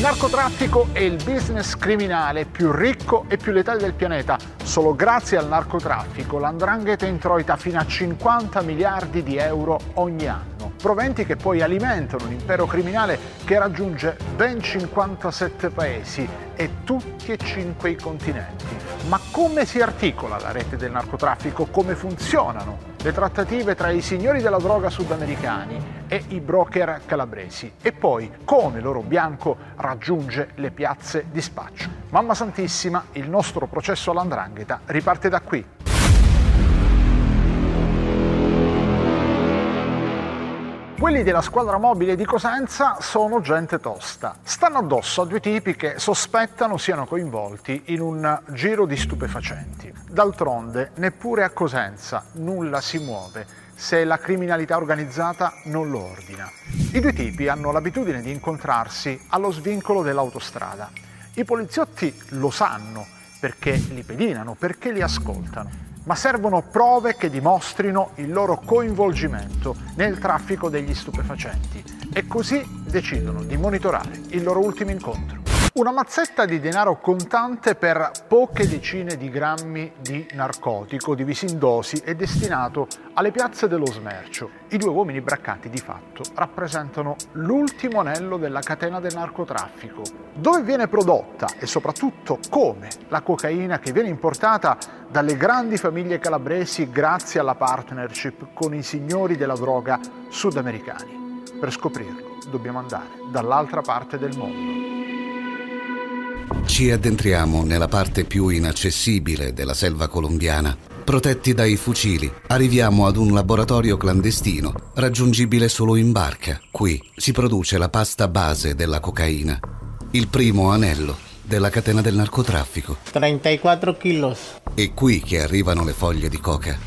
Il narcotraffico è il business criminale più ricco e più letale del pianeta. Solo grazie al narcotraffico l'andrangheta introita fino a 50 miliardi di euro ogni anno. Proventi che poi alimentano un impero criminale che raggiunge ben 57 paesi e tutti e cinque i continenti. Ma come si articola la rete del narcotraffico? Come funzionano le trattative tra i signori della droga sudamericani e i broker calabresi? E poi come l'oro bianco raggiunge le piazze di spaccio? Mamma Santissima, il nostro processo all'andrangheta riparte da qui. Quelli della squadra mobile di Cosenza sono gente tosta. Stanno addosso a due tipi che sospettano siano coinvolti in un giro di stupefacenti. D'altronde, neppure a Cosenza nulla si muove se la criminalità organizzata non lo ordina. I due tipi hanno l'abitudine di incontrarsi allo svincolo dell'autostrada. I poliziotti lo sanno perché li pedinano, perché li ascoltano ma servono prove che dimostrino il loro coinvolgimento nel traffico degli stupefacenti e così decidono di monitorare il loro ultimo incontro. Una mazzetta di denaro contante per poche decine di grammi di narcotico divisi in dosi è destinato alle piazze dello smercio. I due uomini braccati di fatto rappresentano l'ultimo anello della catena del narcotraffico. Dove viene prodotta e soprattutto come la cocaina che viene importata dalle grandi famiglie calabresi grazie alla partnership con i signori della droga sudamericani. Per scoprirlo dobbiamo andare dall'altra parte del mondo. Ci addentriamo nella parte più inaccessibile della selva colombiana. Protetti dai fucili, arriviamo ad un laboratorio clandestino, raggiungibile solo in barca. Qui si produce la pasta base della cocaina, il primo anello della catena del narcotraffico. 34 kilos. È qui che arrivano le foglie di coca.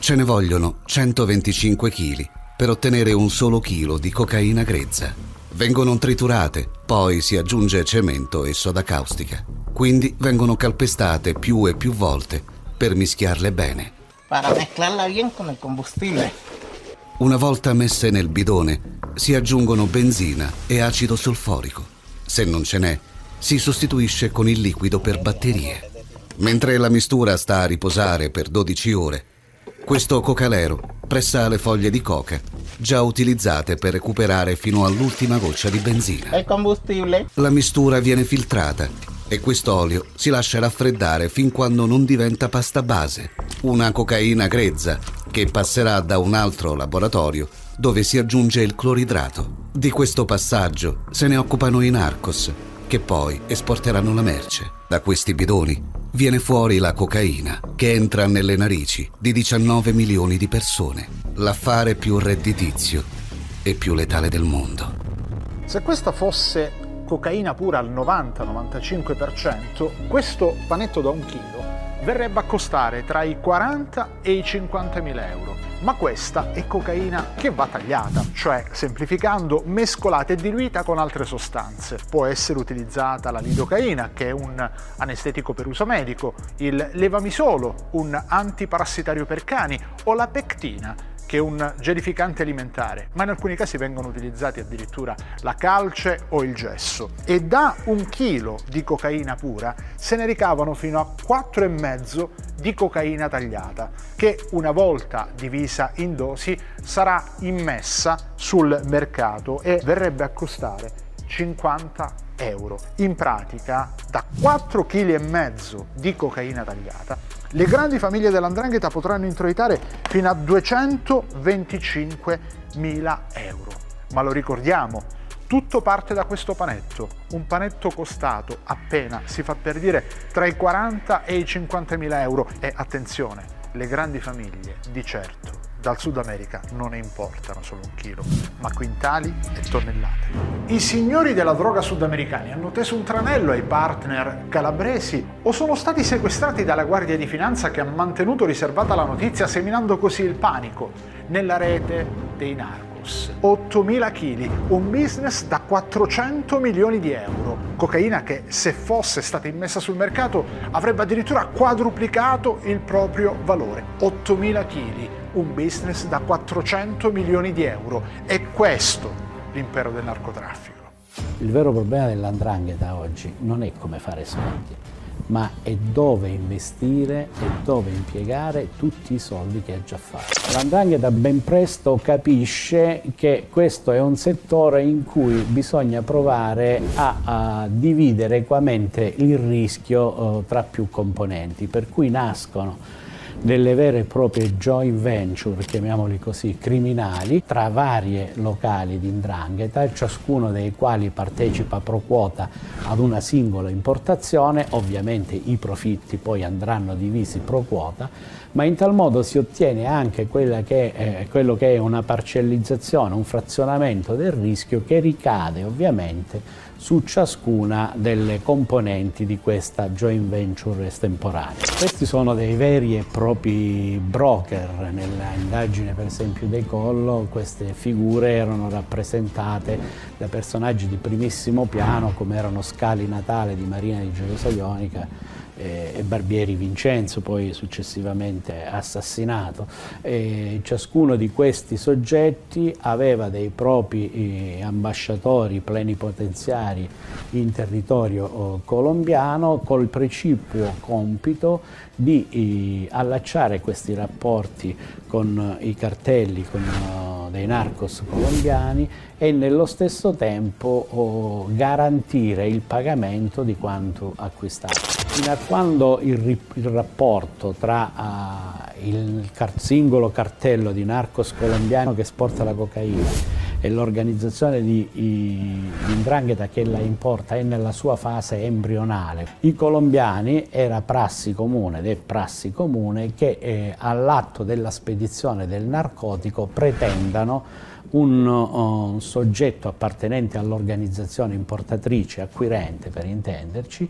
Ce ne vogliono 125 kg per ottenere un solo chilo di cocaina grezza. Vengono triturate, poi si aggiunge cemento e soda caustica. Quindi vengono calpestate più e più volte per mischiarle bene. Para mezclarla bien con el combustible. Una volta messe nel bidone, si aggiungono benzina e acido solforico. Se non ce n'è, si sostituisce con il liquido per batterie. Mentre la mistura sta a riposare per 12 ore, questo cocalero pressa le foglie di coca, già utilizzate per recuperare fino all'ultima goccia di benzina. El combustible. La mistura viene filtrata e quest'olio si lascia raffreddare fin quando non diventa pasta base, una cocaina grezza che passerà da un altro laboratorio dove si aggiunge il cloridrato. Di questo passaggio se ne occupano i narcos, che poi esporteranno la merce. Da questi bidoni viene fuori la cocaina che entra nelle narici di 19 milioni di persone, l'affare più redditizio e più letale del mondo. Se questa fosse cocaina pura al 90-95%, questo panetto da un chilo verrebbe a costare tra i 40 e i 50 mila euro. Ma questa è cocaina che va tagliata, cioè semplificando mescolata e diluita con altre sostanze. Può essere utilizzata la lidocaina, che è un anestetico per uso medico, il levamisolo, un antiparassitario per cani, o la pectina, che un gelificante alimentare, ma in alcuni casi vengono utilizzati addirittura la calce o il gesso. E da un chilo di cocaina pura se ne ricavano fino a 4,5 di cocaina tagliata, che una volta divisa in dosi sarà immessa sul mercato e verrebbe a costare 50 euro. In pratica, da 4,5 kg di cocaina tagliata, le grandi famiglie dell'andrangheta potranno introitare fino a 225.000 euro. Ma lo ricordiamo, tutto parte da questo panetto, un panetto costato appena, si fa per dire, tra i 40 e i 50.000 euro. E attenzione, le grandi famiglie di certo dal Sud America non ne importano solo un chilo, ma quintali e tonnellate. I signori della droga sudamericani hanno teso un tranello ai partner calabresi o sono stati sequestrati dalla Guardia di Finanza che ha mantenuto riservata la notizia seminando così il panico nella rete dei narcos. 8.000 kg, un business da 400 milioni di euro. Cocaina che se fosse stata immessa sul mercato avrebbe addirittura quadruplicato il proprio valore. 8.000 kg, un business da 400 milioni di euro. È questo l'impero del narcotraffico. Il vero problema dell'andrangheta oggi non è come fare soldi, ma è dove investire e dove impiegare tutti i soldi che ha già fatto. L'andrangheta ben presto capisce che questo è un settore in cui bisogna provare a, a dividere equamente il rischio eh, tra più componenti, per cui nascono delle vere e proprie joint venture, chiamiamoli così, criminali, tra varie locali di indrangheta, ciascuno dei quali partecipa pro quota ad una singola importazione, ovviamente i profitti poi andranno divisi pro quota, ma in tal modo si ottiene anche che è, quello che è una parcellizzazione, un frazionamento del rischio che ricade ovviamente su ciascuna delle componenti di questa joint venture estemporanea. Questi sono dei veri e propri broker, nella indagine per esempio dei Collo queste figure erano rappresentate da personaggi di primissimo piano come erano Scali Natale di Marina di Gioiosa Ionica e Barbieri Vincenzo, poi successivamente assassinato. E ciascuno di questi soggetti aveva dei propri eh, ambasciatori plenipotenziari in territorio oh, colombiano col precipuo compito di eh, allacciare questi rapporti con i cartelli, con dei narcos colombiani e nello stesso tempo oh, garantire il pagamento di quanto acquistato. Fino a quando il, il rapporto tra uh, il car singolo cartello di narcos colombiano che esporta la cocaina e l'organizzazione di, di Indrangheta che la importa è nella sua fase embrionale. I colombiani era prassi comune ed è prassi comune che eh, all'atto della spedizione del narcotico pretendano un uh, soggetto appartenente all'organizzazione importatrice, acquirente per intenderci,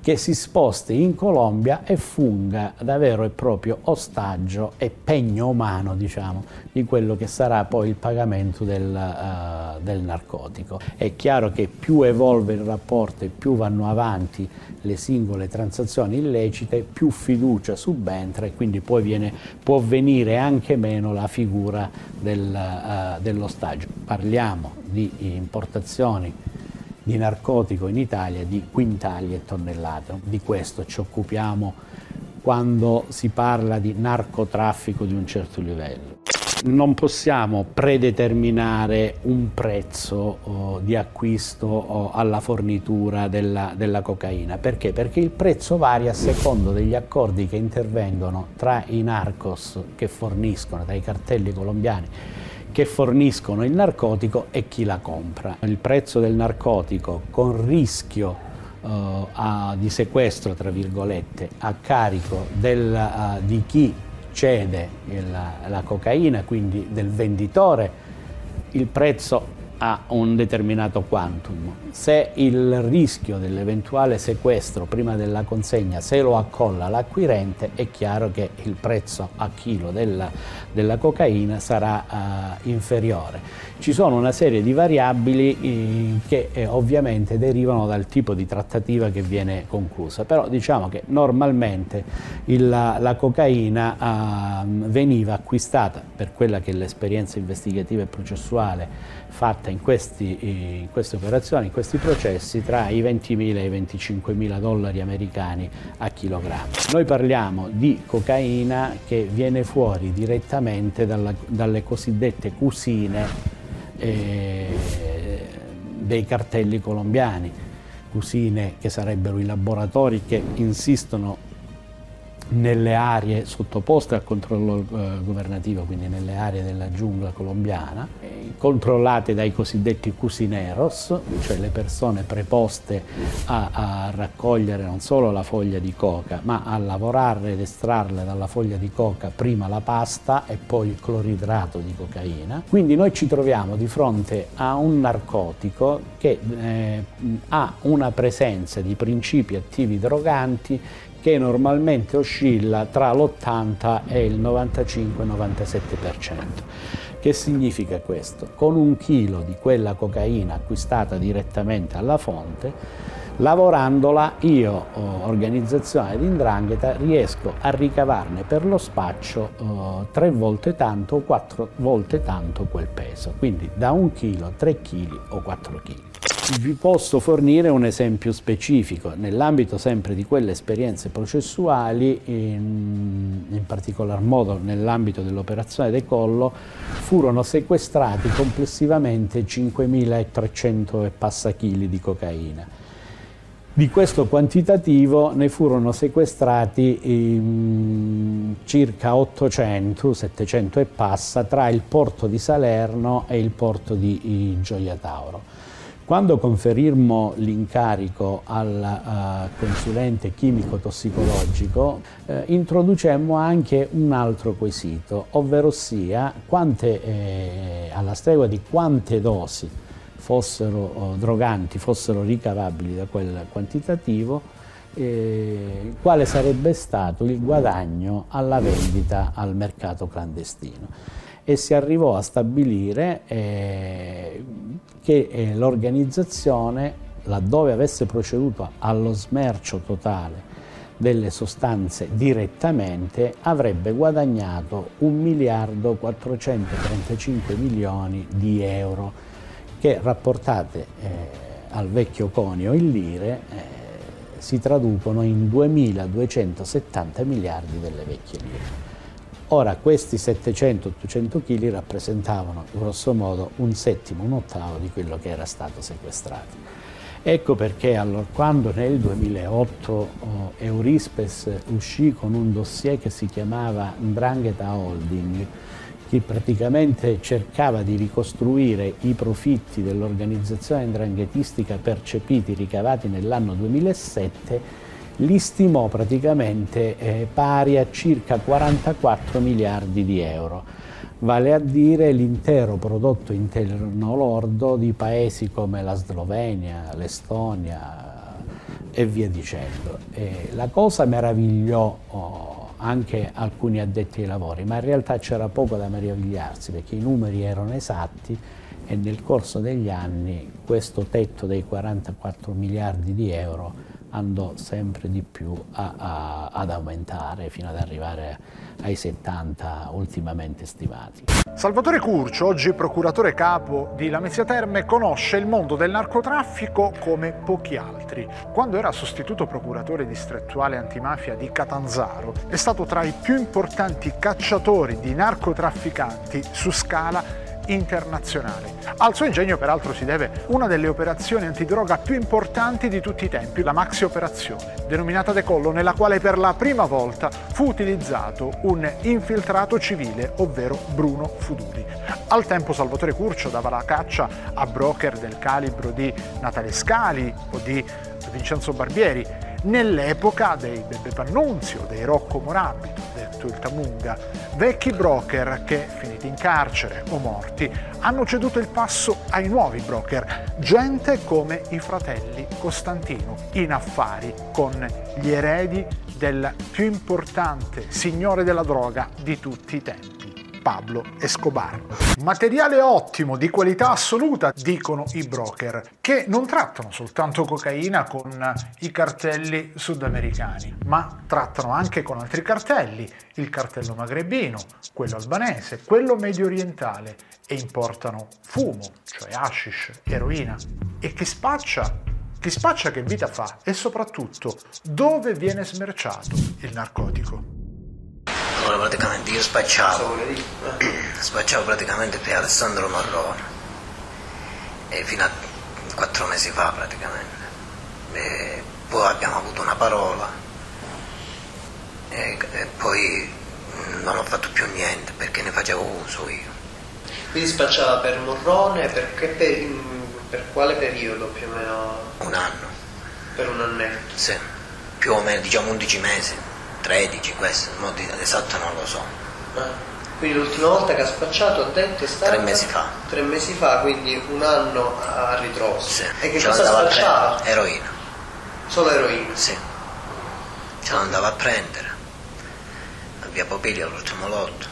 che si sposti in Colombia e funga da vero e proprio ostaggio e pegno umano, diciamo, di quello che sarà poi il pagamento del, uh, del narcotico. È chiaro che più evolve il rapporto e più vanno avanti le singole transazioni illecite, più fiducia subentra e quindi poi viene, può venire anche meno la figura del, uh, dell'ostaggio. Parliamo di importazioni di narcotico in Italia di quintali e tonnellate. Di questo ci occupiamo quando si parla di narcotraffico di un certo livello non possiamo predeterminare un prezzo oh, di acquisto oh, alla fornitura della, della, cocaina. Perché? Perché il prezzo varia a secondo degli accordi che intervengono tra i narcos che forniscono, tra i cartelli colombiani che forniscono il narcotico e chi la compra. Il prezzo del narcotico con rischio uh, a, di sequestro, tra virgolette, a carico del, uh, di chi cede la, la cocaina, quindi del venditore, il prezzo ha un determinato quantum. Se il rischio dell'eventuale sequestro prima della consegna se lo accolla l'acquirente, è chiaro che il prezzo a chilo della, della cocaina sarà uh, inferiore. Ci sono una serie di variabili eh, che eh, ovviamente derivano dal tipo di trattativa che viene conclusa, però diciamo che normalmente il, la, cocaina uh, veniva acquistata per quella che è l'esperienza investigativa e processuale fatta in, questi, eh, in queste operazioni, in questi processi, tra i 20.000 e i 25.000 dollari americani a chilogrammo. Noi parliamo di cocaina che viene fuori direttamente dalla, dalle cosiddette cusine eh, dei cartelli colombiani, cusine che sarebbero i laboratori che insistono nelle aree sottoposte al controllo eh, governativo, quindi nelle aree della giungla colombiana. I controllate dai cosiddetti cusineros, cioè le persone preposte a, a, raccogliere non solo la foglia di coca, ma a lavorare ed estrarle dalla foglia di coca prima la pasta e poi il cloridrato di cocaina. Quindi noi ci troviamo di fronte a un narcotico che eh, ha una presenza di principi attivi droganti che normalmente oscilla tra l'80 e il 95-97%. Che significa questo? Con un chilo di quella cocaina acquistata direttamente alla fonte, lavorandola io, organizzazione di Indrangheta, riesco a ricavarne per lo spaccio tre volte tanto o quattro volte tanto quel peso. Quindi da un chilo, tre chili o quattro chili. Vi posso fornire un esempio specifico, nell'ambito sempre di quelle esperienze processuali, in, in particolar modo nell'ambito dell'operazione De Collo, furono sequestrati complessivamente 5.300 e passa chili di cocaina. Di questo quantitativo ne furono sequestrati um, circa 800, 700 e passa tra il porto di Salerno e il porto di Gioia Tauro. Quando conferimmo l'incarico al uh, consulente chimico-tossicologico, eh, introducemmo anche un altro quesito, ovvero sia quante, eh, alla stregua di quante dosi fossero oh, droganti, fossero ricavabili da quel quantitativo, eh, quale sarebbe stato il guadagno alla vendita al mercato clandestino e si arrivò a stabilire eh, che eh, l'organizzazione, laddove avesse proceduto allo smercio totale delle sostanze direttamente, avrebbe guadagnato 1 miliardo 435 milioni di euro che rapportate eh, al vecchio conio in lire eh, si traducono in 2270 miliardi delle vecchie lire. Ora questi 700-800 kg rappresentavano grosso modo un settimo, un ottavo di quello che era stato sequestrato. Ecco perché allora, quando nel 2008 oh, Eurispes uscì con un dossier che si chiamava Ndrangheta Holding, che praticamente cercava di ricostruire i profitti dell'organizzazione ndranghetistica percepiti, ricavati nell'anno 2007, li stimò praticamente eh, pari a circa 44 miliardi di euro, vale a dire l'intero prodotto interno lordo di paesi come la Slovenia, l'Estonia e via dicendo. E la cosa meravigliò oh, anche alcuni addetti ai lavori, ma in realtà c'era poco da meravigliarsi perché i numeri erano esatti e nel corso degli anni questo tetto dei 44 miliardi di euro andò sempre di più a, a, ad aumentare fino ad arrivare ai 70 ultimamente stimati. Salvatore Curcio, oggi procuratore capo di Lamezia Terme, conosce il mondo del narcotraffico come pochi altri. Quando era sostituto procuratore distrettuale antimafia di Catanzaro, è stato tra i più importanti cacciatori di narcotrafficanti su scala internazionale. Al suo ingegno peraltro si deve una delle operazioni antidroga più importanti di tutti i tempi, la Maxi Operazione, denominata Decollo, nella quale per la prima volta fu utilizzato un infiltrato civile, ovvero Bruno Fuduli. Al tempo Salvatore Curcio dava la caccia a broker del calibro di Natale Scali o di Vincenzo Barbieri, nell'epoca dei Bebe Pannunzio, dei Rocco Morabito, detto il Tamunga, vecchi broker che, finiti in carcere o morti, hanno ceduto il passo ai nuovi broker, gente come i fratelli Costantino, in affari con gli eredi del più importante signore della droga di tutti i tempi. Pablo Escobar. Materiale ottimo, di qualità assoluta, dicono i broker, che non trattano soltanto cocaina con i cartelli sudamericani, ma trattano anche con altri cartelli, il cartello magrebino, quello albanese, quello medio orientale e importano fumo, cioè hashish, eroina. E chi spaccia? Chi spaccia che vita fa? E soprattutto dove viene smerciato il narcotico? Allora praticamente io spacciavo, spacciavo praticamente per Alessandro Marrone e fino a quattro mesi fa praticamente. E poi abbiamo avuto una parola e, e poi non ho fatto più niente perché ne facevo uso io. Quindi spacciava per Morrone, per, per, per quale periodo più o meno? Un anno. Per un annetto? Sì, più o meno, diciamo 11 mesi, 13, questo, esatto non lo so. Ah. Quindi l'ultima volta che ha spacciato ha detto è stata... Tre mesi fa. Tre mesi fa, quindi un anno a ritroso. Sì. E che Ce cosa l'andava a spacciava? prendere, Eroina. Solo eroina? Sì. Ce l'andava a prendere. A via Popiglia all'ultimo lotto.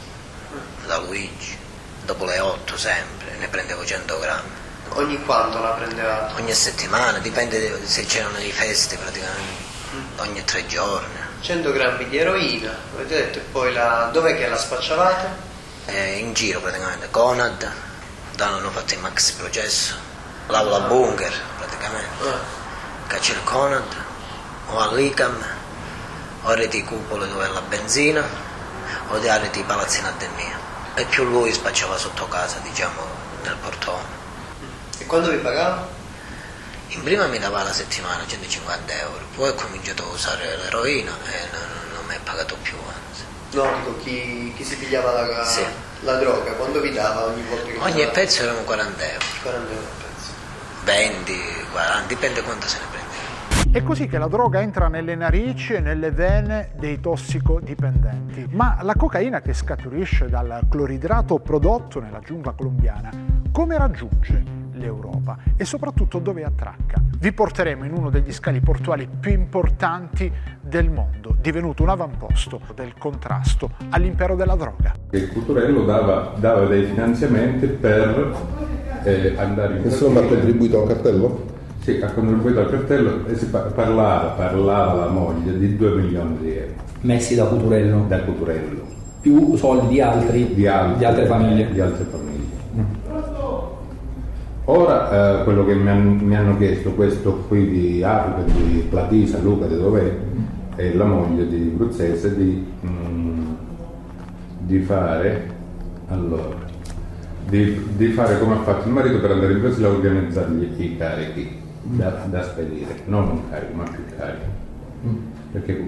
Da Luigi. Dopo le 8 sempre, ne prendevo 100 grammi. Ogni quanto la prendeva? Ogni settimana, dipende se c'erano le feste praticamente. Mm. Ogni tre giorni. 100 grammi di eroina, avete detto, e poi la... dov'è che la spacciavate? Eh, in giro praticamente. Conad, da hanno fatto il max processo. L'aula bunker praticamente. Caccia il Conad, o all'ICAM, o a reti cupole dove è la benzina, o di a reti palazzina del mio. E più lui spacciava sotto casa, diciamo, nel portone. E quando vi pagava? In prima mi dava la settimana 150 euro, poi ho cominciato a usare l'eroina e non, non mi è pagato più, anzi. No, dico chi, chi si pigliava la, Sì. la droga, quando vi dava ogni volta che Ogni pezzo erano 40 euro, 40 euro a pezzo. 20, 40, dipende quanto se ne prendeva. È così che la droga entra nelle narici e nelle vene dei tossicodipendenti. Ma la cocaina che scaturisce dal cloridrato prodotto nella giungla colombiana, come raggiunge l'Europa e soprattutto dove attracca? Vi porteremo in uno degli scali portuali più importanti del mondo, divenuto un avamposto del contrasto all'impero della droga. Il Culturello dava, dava dei finanziamenti per eh, andare in Nessuno ha contribuito al cartello? Sì, ha contribuito al cartello e si pa- parlava, parlava la moglie di 2 milioni di euro. Messi da Cuturello. Da Cuturello. Più soldi di altri, Di, altri- di altre famiglie. Di altre famiglie. Ora eh, quello che mi, han- mi hanno chiesto questo qui di Africa, di Platisa, Luca, di dov'è, è la moglie di Bruzzese di, mm, di fare allora, di, di fare come ha fatto il marito per andare in Brasile a organizzargli i carichi da, da spedire, non un carico ma più carichi. Perché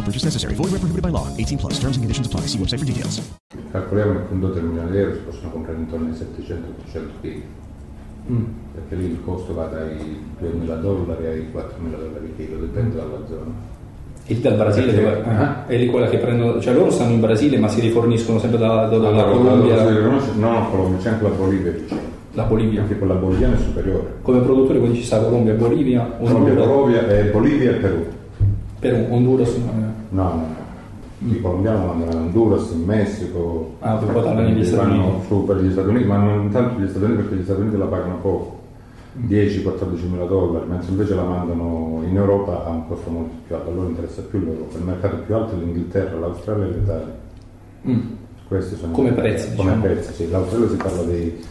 No purchase necessary. Void where prohibited by law. 18 plus. Terms and conditions apply. See website for details. calcoliamo che con 2-3 milioni di euro si possono comprare intorno ai 700-800 kg. Perché lì il costo va dai 2.000 dollari ai 4.000 dollari il chilo, dipende dalla zona. E dal Brasile dove, ah, è lì quella che prendono, cioè loro stanno in Brasile ma si riforniscono sempre da, da- dalla Allora, Colombia, no, no, Colombia, c'è anche la Bolivia vicino. la Bolivia. Anche quella boliviana è superiore. Come produttore quindi ci sta Colombia, Bolivia, Colombia, Honduras, Bolivia, eh, Bolivia e Perù. Perù, Honduras. no, eh. No, no, no. I colombiani mandano in Honduras, in Messico. Ah, portano negli Stati vanno Uniti. su per gli Stati Uniti, ma non tanto gli Stati Uniti perché gli Stati Uniti la pagano poco. 10-14 mila dollari, mentre invece la mandano in Europa a un costo molto più alto, a loro interessa più l'Europa, il mercato più alto è l'Inghilterra, l'Australia e l'Italia. Mm. Questi sono Come prezzi, Come diciamo. prezzi, sì. L'Australia si parla di,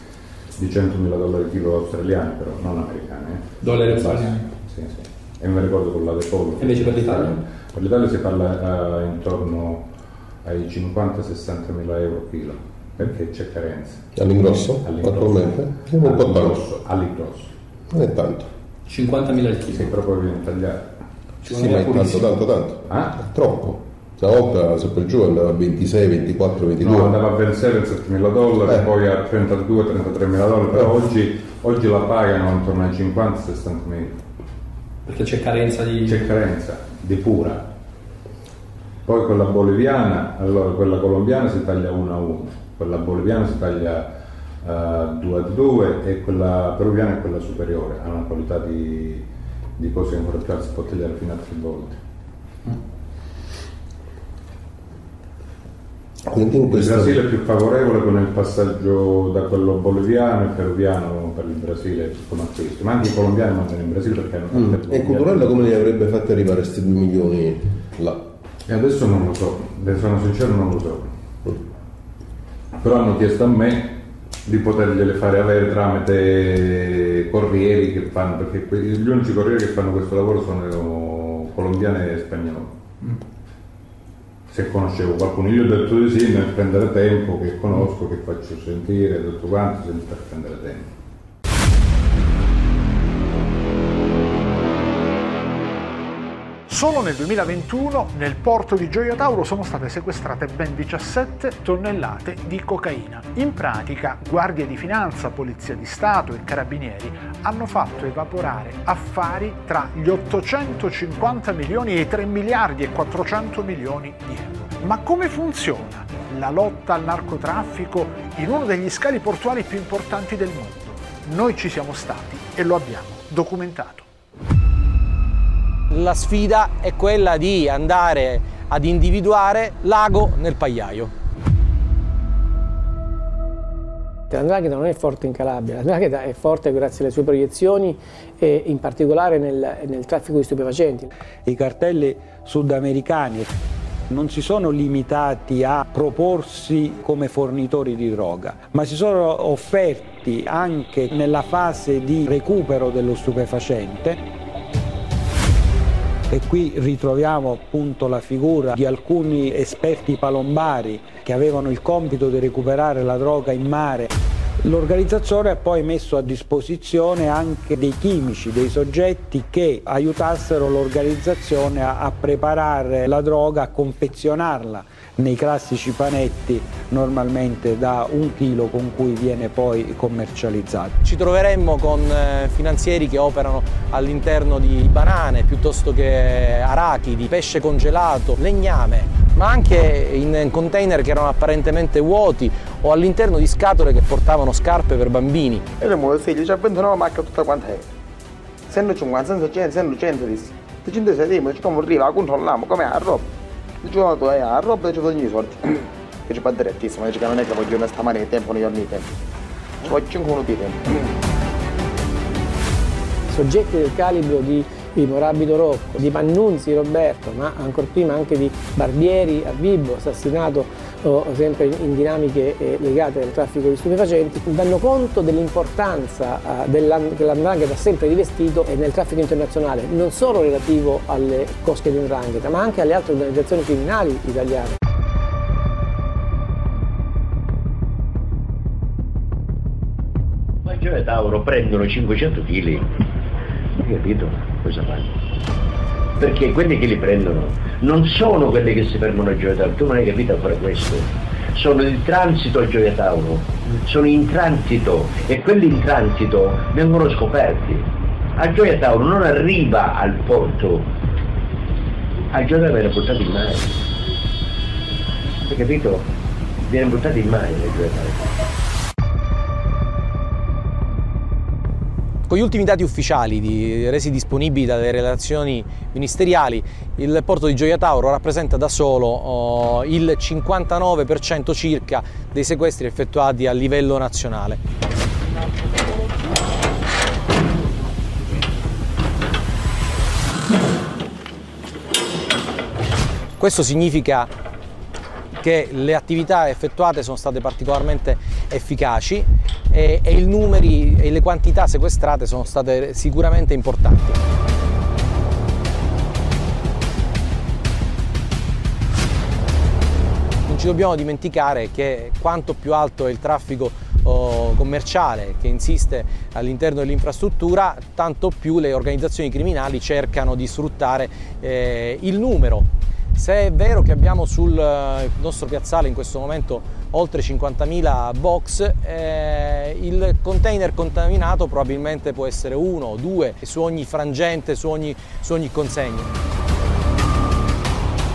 di 100.000 dollari chilo australiani, però non americani. eh. Dollari australiani. Sì, sì. E mi ricordo con la Depollo. E invece per l'Italia? Per l'Italia si parla eh, intorno ai 50-60 mila euro chilo, perché c'è carenza. All'ingrosso? Attualmente? È un po' tanto. All'ingrosso, all'ingrosso. Non è tanto. 50.000 al chilo. Sì, proprio viene tagliato. Sì, ma è tanto, tanto, tanto. Ah? È troppo. Una volta, se per giù, andava a 26, 24, 22. No, andava a 26-27 mila dollari, Eh. poi a 32-33 mila dollari, però oggi, oggi la pagano intorno ai 50-60 mila. Perché c'è carenza di... C'è carenza di pura. Poi quella boliviana, allora quella colombiana si taglia 1 a 1, quella boliviana si taglia 2 a 2 e quella peruviana è quella superiore, ha una qualità di, di cose più alte, si può tagliare fino a tre volte. Quindi in Il questo... Brasile è più favorevole con il passaggio da quello boliviano e peruviano per il Brasile come acquisto, ma anche i colombiani mandano in Brasile perché hanno Mm. E Culturella come li avrebbe fatti arrivare questi 2 milioni là? E adesso non lo so, sono sincero non lo so. Però hanno chiesto a me di potergliele fare avere tramite corrieri che fanno, perché gli unici corrieri che fanno questo lavoro sono colombiani e spagnoli. Se conoscevo qualcuno, io ho detto di sì, nel prendere tempo, che conosco, che faccio sentire, tutto quanto, senza prendere tempo. Solo nel 2021 nel porto di Gioia Tauro sono state sequestrate ben 17 tonnellate di cocaina. In pratica, guardie di finanza, polizia di Stato e carabinieri hanno fatto evaporare affari tra gli 850 milioni e i 3 miliardi e 400 milioni di euro. Ma come funziona la lotta al narcotraffico in uno degli scali portuali più importanti del mondo? Noi ci siamo stati e lo abbiamo documentato. La sfida è quella di andare ad individuare l'ago nel pagliaio. L'andrangheta non è forte in Calabria, l'andrangheta è forte grazie alle sue proiezioni e in particolare nel, nel traffico di stupefacenti. I cartelli sudamericani non si sono limitati a proporsi come fornitori di droga, ma si sono offerti anche nella fase di recupero dello stupefacente e qui ritroviamo appunto la figura di alcuni esperti palombari che avevano il compito di recuperare la droga in mare. L'organizzazione ha poi messo a disposizione anche dei chimici, dei soggetti che aiutassero l'organizzazione a, a preparare la droga, a confezionarla nei classici panetti normalmente da un chilo con cui viene poi commercializzato. Ci troveremmo con eh, finanzieri che operano all'interno di banane piuttosto che arachidi, pesce congelato, legname, ma anche in container che erano apparentemente vuoti o all'interno di scatole che portavano scarpe per bambini. E le muove figli, c'è 29 macchine tutta quanta è. 150, 100, 100, 100, 100 sedimo, ci come arriva, la controlliamo come la roba. Il giocato è a roba e ci vogliono i soldi. Che ci fa direttissimo, dice che non è che vogliono stamane il tempo, non giorni di tempo. Ci vogliono uno di tempo. Soggetti del calibro di, di Morabito Rocco, di Pannunzi Roberto, ma ancora prima anche di Barbieri a Vibo, assassinato sempre in dinamiche eh, legate al traffico di stupefacenti, danno conto dell'importanza che l'Andrangheta ha sempre rivestito nel traffico internazionale, non solo relativo alle cosche di Andrangheta, ma anche alle altre organizzazioni criminali italiane. Gioia Tauro prendono 500 kg, capito cosa fanno? Perché quelli che li prendono non sono quelli che si fermano a Gioia Tauro, tu non hai capito a fare questo, sono in transito a Gioia Tauro, sono in transito e quelli in transito vengono scoperti. A Gioia Tauro non arriva al porto, a Gioia Tauro viene buttato in mare, hai capito? Viene buttato in mare a Gioia Tauro. Con gli ultimi dati ufficiali di, resi disponibili dalle relazioni ministeriali, il porto di Gioia Tauro rappresenta da solo oh, il 59% circa dei sequestri effettuati a livello nazionale. Questo significa che le attività effettuate sono state particolarmente efficaci e, e i numeri e le quantità sequestrate sono state sicuramente importanti. Non ci dobbiamo dimenticare che quanto più alto è il traffico oh, commerciale che insiste all'interno dell'infrastruttura, tanto più le organizzazioni criminali cercano di sfruttare eh, il numero se è vero che abbiamo sul nostro piazzale in questo momento oltre 50.000 box, eh, il container contaminato probabilmente può essere uno o due su ogni frangente, su ogni, su ogni consegna.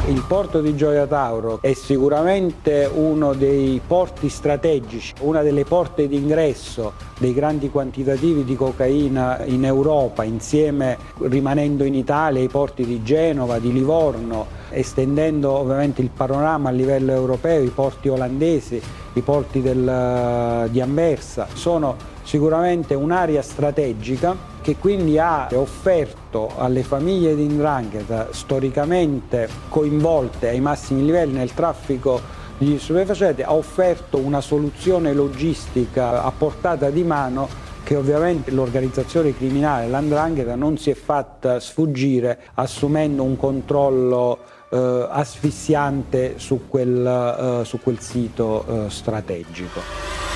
Il porto di Gioia Tauro è sicuramente uno dei porti strategici, una delle porte d'ingresso dei grandi quantitativi di cocaina in Europa, insieme rimanendo in Italia ai porti di Genova, di Livorno, estendendo ovviamente il panorama a livello europeo, i porti olandesi, i porti del, di Anversa. Sono sicuramente un'area strategica che quindi ha offerto alle famiglie di Ndrangheta storicamente coinvolte ai massimi livelli nel traffico di stupefacenti, ha offerto una soluzione logistica a portata di mano che ovviamente l'organizzazione criminale, l'andrangheta, non si è fatta sfuggire assumendo un controllo eh, asfissiante su quel, eh, su quel sito eh, strategico.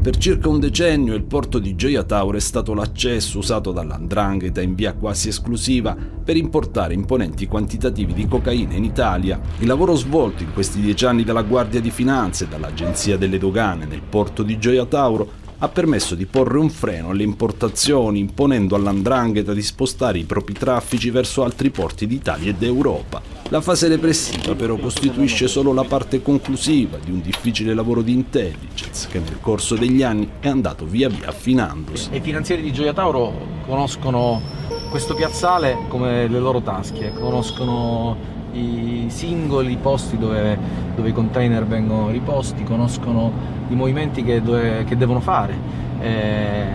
Per circa un decennio il porto di Gioia Tauro è stato l'accesso usato dall'andrangheta in via quasi esclusiva per importare imponenti quantitativi di cocaina in Italia. Il lavoro svolto in questi dieci anni dalla Guardia di Finanza e dall'Agenzia delle Dogane nel porto di Gioia Tauro ha permesso di porre un freno alle importazioni, imponendo all'andrangheta di spostare i propri traffici verso altri porti d'Italia e d'Europa. La fase repressiva però costituisce solo la parte conclusiva di un difficile lavoro di intelligence che nel corso degli anni è andato via via affinandosi. I finanzieri di Gioia Tauro conoscono questo piazzale come le loro tasche, conoscono i singoli posti dove, dove i container vengono riposti, conoscono i movimenti che, dove, che devono fare, eh,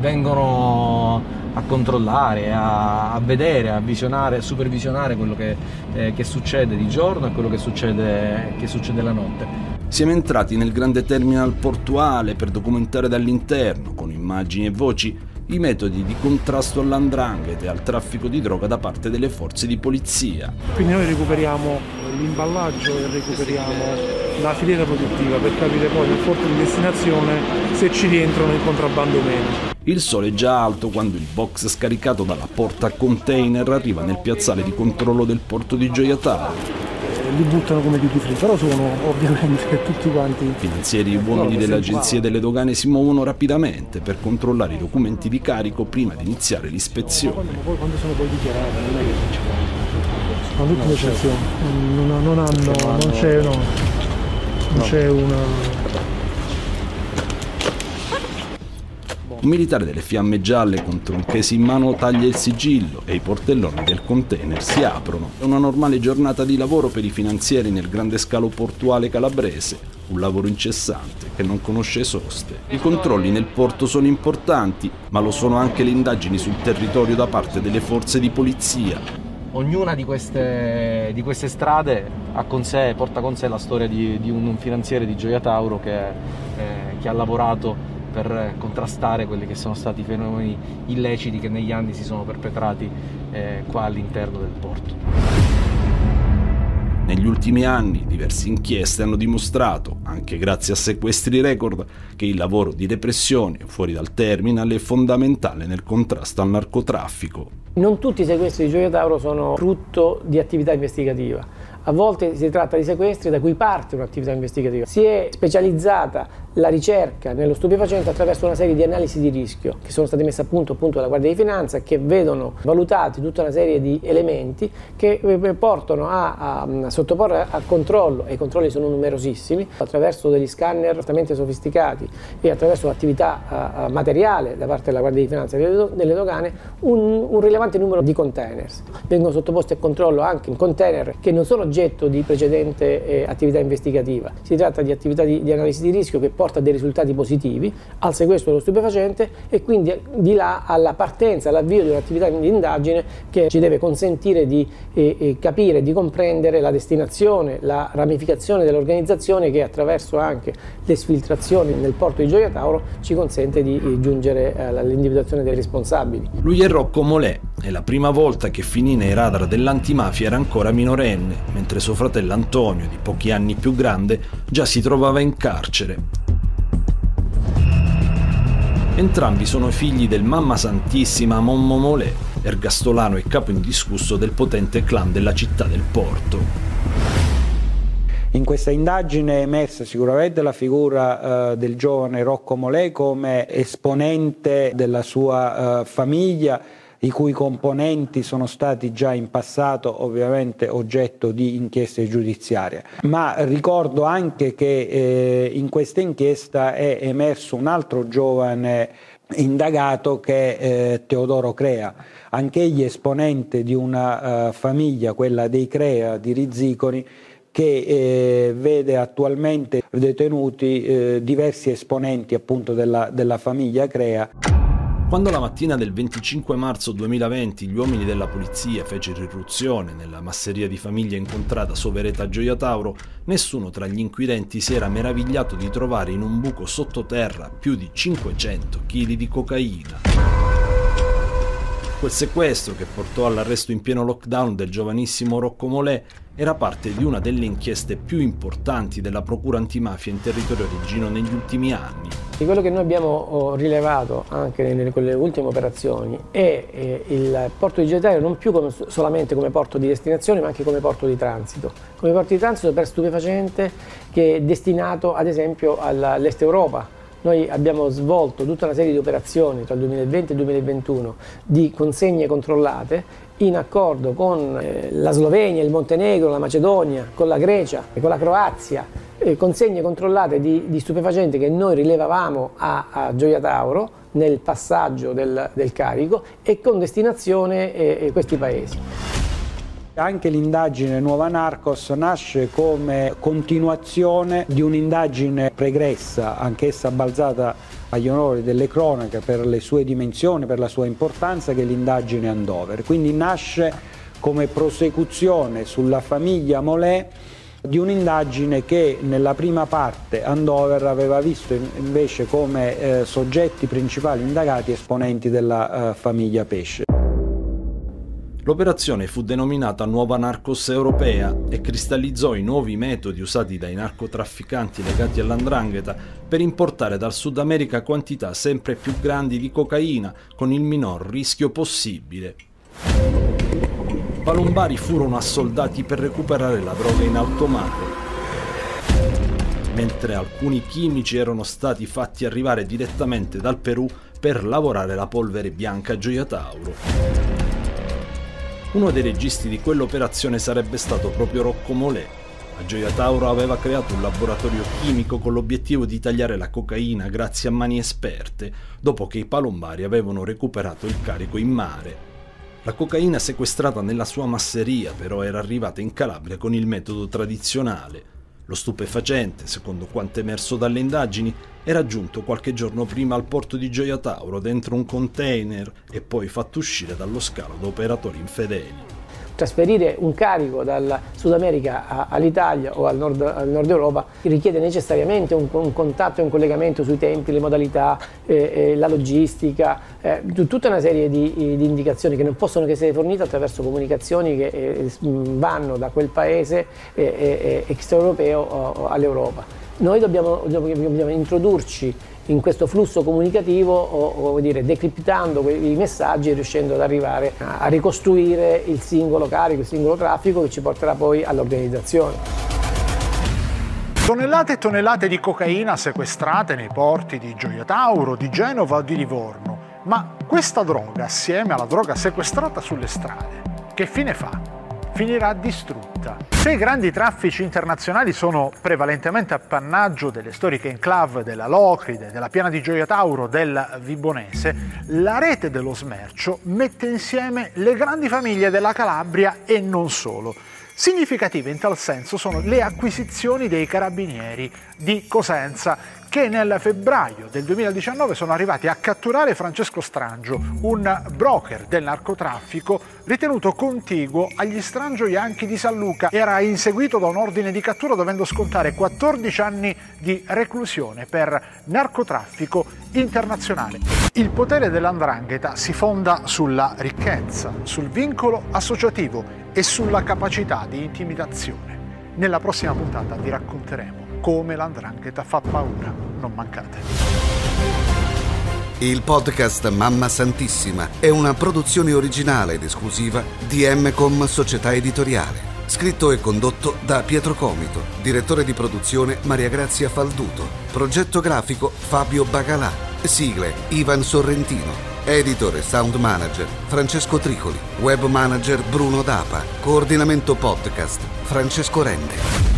vengono a controllare, a, a, vedere, a visionare, a supervisionare quello che, eh, che, succede di giorno e quello che succede, che succede la notte. Siamo entrati nel grande terminal portuale per documentare dall'interno, con immagini e voci, i metodi di contrasto all'andrangheta e al traffico di droga da parte delle forze di polizia. Quindi noi recuperiamo l'imballaggio e recuperiamo la filiera produttiva per capire poi nel porto di destinazione se ci rientrano in contrabbando o meno. Il sole è già alto quando il box scaricato dalla porta container arriva nel piazzale di controllo del porto di Gioia Tauro li buttano come duty free, però sono ovviamente tutti quanti. I finanzieri uomini dell'Agenzia delle Dogane si muovono rapidamente per controllare i documenti di carico prima di iniziare l'ispezione. Poi quando sono poi dichiarati non è che ci fanno tutte le eccezioni, non, non hanno, non c'è, no, non c'è una Un militare delle fiamme gialle con tronchesi in mano taglia il sigillo e i portelloni del container si aprono. È una normale giornata di lavoro per i finanzieri nel grande scalo portuale calabrese, un lavoro incessante che non conosce soste. I controlli nel porto sono importanti, ma lo sono anche le indagini sul territorio da parte delle forze di polizia. Ognuna di queste, di queste strade con sé, porta con sé la storia di, di un finanziere di Gioia Tauro che, eh, che ha lavorato per contrastare quelli che sono stati i fenomeni illeciti che negli anni si sono perpetrati eh, qua all'interno del porto. Negli ultimi anni diverse inchieste hanno dimostrato, anche grazie a sequestri record, che il lavoro di repressione fuori dal terminal è fondamentale nel contrasto al narcotraffico. Non tutti i sequestri di Gioia Tauro sono frutto di attività investigativa. A volte si tratta di sequestri da cui parte un'attività investigativa. Si è specializzata la ricerca nello stupefacente attraverso una serie di analisi di rischio che sono state messe a punto appunto dalla Guardia di Finanza che vedono valutati tutta una serie di elementi che eh, portano a, a, a sottoporre a controllo, e i controlli sono numerosissimi, attraverso degli scanner altamente sofisticati e attraverso l'attività uh, materiale da parte della Guardia di Finanza e delle, dogane, un, un, rilevante numero di containers. Vengono sottoposti a controllo anche container che non sono oggetto di precedente eh, attività investigativa. Si tratta di attività di, di analisi di rischio che portano porta a dei risultati positivi, al sequestro dello stupefacente e quindi di là alla partenza, all'avvio di un'attività di indagine che ci deve consentire di eh, eh, capire, di comprendere la destinazione, la ramificazione dell'organizzazione che attraverso anche le sfiltrazioni nel porto di Gioia Tauro ci consente di eh, giungere all'individuazione dei responsabili. Lui è Rocco Molè, è la prima volta che finì nei radar dell'antimafia era ancora minorenne, mentre suo fratello Antonio, di pochi anni più grande, già si trovava in carcere. Entrambi sono figli del Mamma Santissima Mommo Molè, ergastolano e capo indiscusso del potente clan della città del Porto. In questa indagine è emersa sicuramente la figura uh, del giovane Rocco Molè come esponente della sua uh, famiglia i cui componenti sono stati già in passato ovviamente oggetto di inchieste giudiziarie. Ma ricordo anche che eh, in questa inchiesta è emerso un altro giovane indagato che è eh, Teodoro Crea, anch'egli esponente di una uh, famiglia, quella dei Crea di Rizziconi, che eh, vede attualmente detenuti eh, diversi esponenti appunto della, della famiglia Crea. Quando la mattina del 25 marzo 2020 gli uomini della polizia fecero irruzione nella masseria di famiglia incontrata Sovereta Gioia Tauro, nessuno tra gli inquirenti si era meravigliato di trovare in un buco sottoterra più di 500 kg di cocaina. Quel sequestro che portò all'arresto in pieno lockdown del giovanissimo Rocco Molè era parte di una delle inchieste più importanti della Procura antimafia in territorio reggino negli ultimi anni. Quello che noi abbiamo oh, rilevato anche nelle, nelle ultime operazioni è eh, il porto di Getario non più come, solamente come porto di destinazione ma anche come porto di transito. Come porto di transito per stupefacente che è destinato ad esempio all'est Europa, noi abbiamo svolto tutta una serie di operazioni tra il 2020 e il 2021 di consegne controllate in accordo con eh, la Slovenia, il Montenegro, la Macedonia, con la Grecia e con la Croazia, eh, consegne controllate di, di, stupefacenti che noi rilevavamo a, a Gioia Tauro nel passaggio del, del, carico e con destinazione eh, questi paesi. Anche l'indagine Nuova Narcos nasce come continuazione di un'indagine pregressa, anch'essa balzata agli onori delle cronache per le sue dimensioni, per la sua importanza, che è l'indagine Andover. Quindi nasce come prosecuzione sulla famiglia Molè di un'indagine che nella prima parte Andover aveva visto invece come eh, soggetti principali indagati esponenti della eh, famiglia Pesce. L'operazione fu denominata Nuova Narcos Europea e cristallizzò i nuovi metodi usati dai narcotrafficanti legati all'andrangheta per importare dal Sud America quantità sempre più grandi di cocaina con il minor rischio possibile. Palombari furono assoldati per recuperare la droga in alto mare, mentre alcuni chimici erano stati fatti arrivare direttamente dal Perù per lavorare la polvere bianca Gioia Tauro. Uno dei registi di quell'operazione sarebbe stato proprio Rocco Molè. A Gioia Tauro aveva creato un laboratorio chimico con l'obiettivo di tagliare la cocaina grazie a mani esperte, dopo che i palombari avevano recuperato il carico in mare. La cocaina sequestrata nella sua masseria però era arrivata in Calabria con il metodo tradizionale, lo stupefacente, secondo quanto emerso dalle indagini, era giunto qualche giorno prima al porto di Gioia Tauro dentro un container e poi fatto uscire dallo scalo da operatori infedeli trasferire un carico dal Sud America all'Italia o al nord, al nord, Europa richiede necessariamente un, un, contatto e un collegamento sui tempi, le modalità, eh, eh, la logistica, eh, tutta una serie di, di, indicazioni che non possono che essere fornite attraverso comunicazioni che eh, vanno da quel paese eh, eh, extraeuropeo all'Europa. Noi dobbiamo, dobbiamo introdurci in questo flusso comunicativo o, o dire, decriptando i messaggi e riuscendo ad arrivare a, a ricostruire il singolo carico, il singolo traffico che ci porterà poi all'organizzazione. Tonnellate e tonnellate di cocaina sequestrate nei porti di Gioia Tauro, di Genova o di Livorno. Ma questa droga, assieme alla droga sequestrata sulle strade, che fine fa? finirà distrutta. Se i grandi traffici internazionali sono prevalentemente appannaggio delle storiche enclave della Locride, della Piana di Gioia Tauro, del Vibonese, la rete dello smercio mette insieme le grandi famiglie della Calabria e non solo. Significative in tal senso sono le acquisizioni dei carabinieri di Cosenza che nel febbraio del 2019 sono arrivati a catturare Francesco Strangio, un broker del narcotraffico ritenuto contiguo agli Strangio Bianchi di San Luca. Era inseguito da un ordine di cattura dovendo scontare 14 anni di reclusione per narcotraffico internazionale. Il potere dell'andrangheta si fonda sulla ricchezza, sul vincolo associativo e sulla capacità di intimidazione. Nella prossima puntata vi racconteremo come l'andrangheta fa paura. Non mancate. Il podcast Mamma Santissima è una produzione originale ed esclusiva di Mcom Società Editoriale. Scritto e condotto da Pietro Comito, direttore di produzione Maria Grazia Falduto, progetto grafico Fabio Bagalà, sigle Ivan Sorrentino, editor e sound manager Francesco Tricoli, web manager Bruno Dapa, coordinamento podcast Francesco Rende.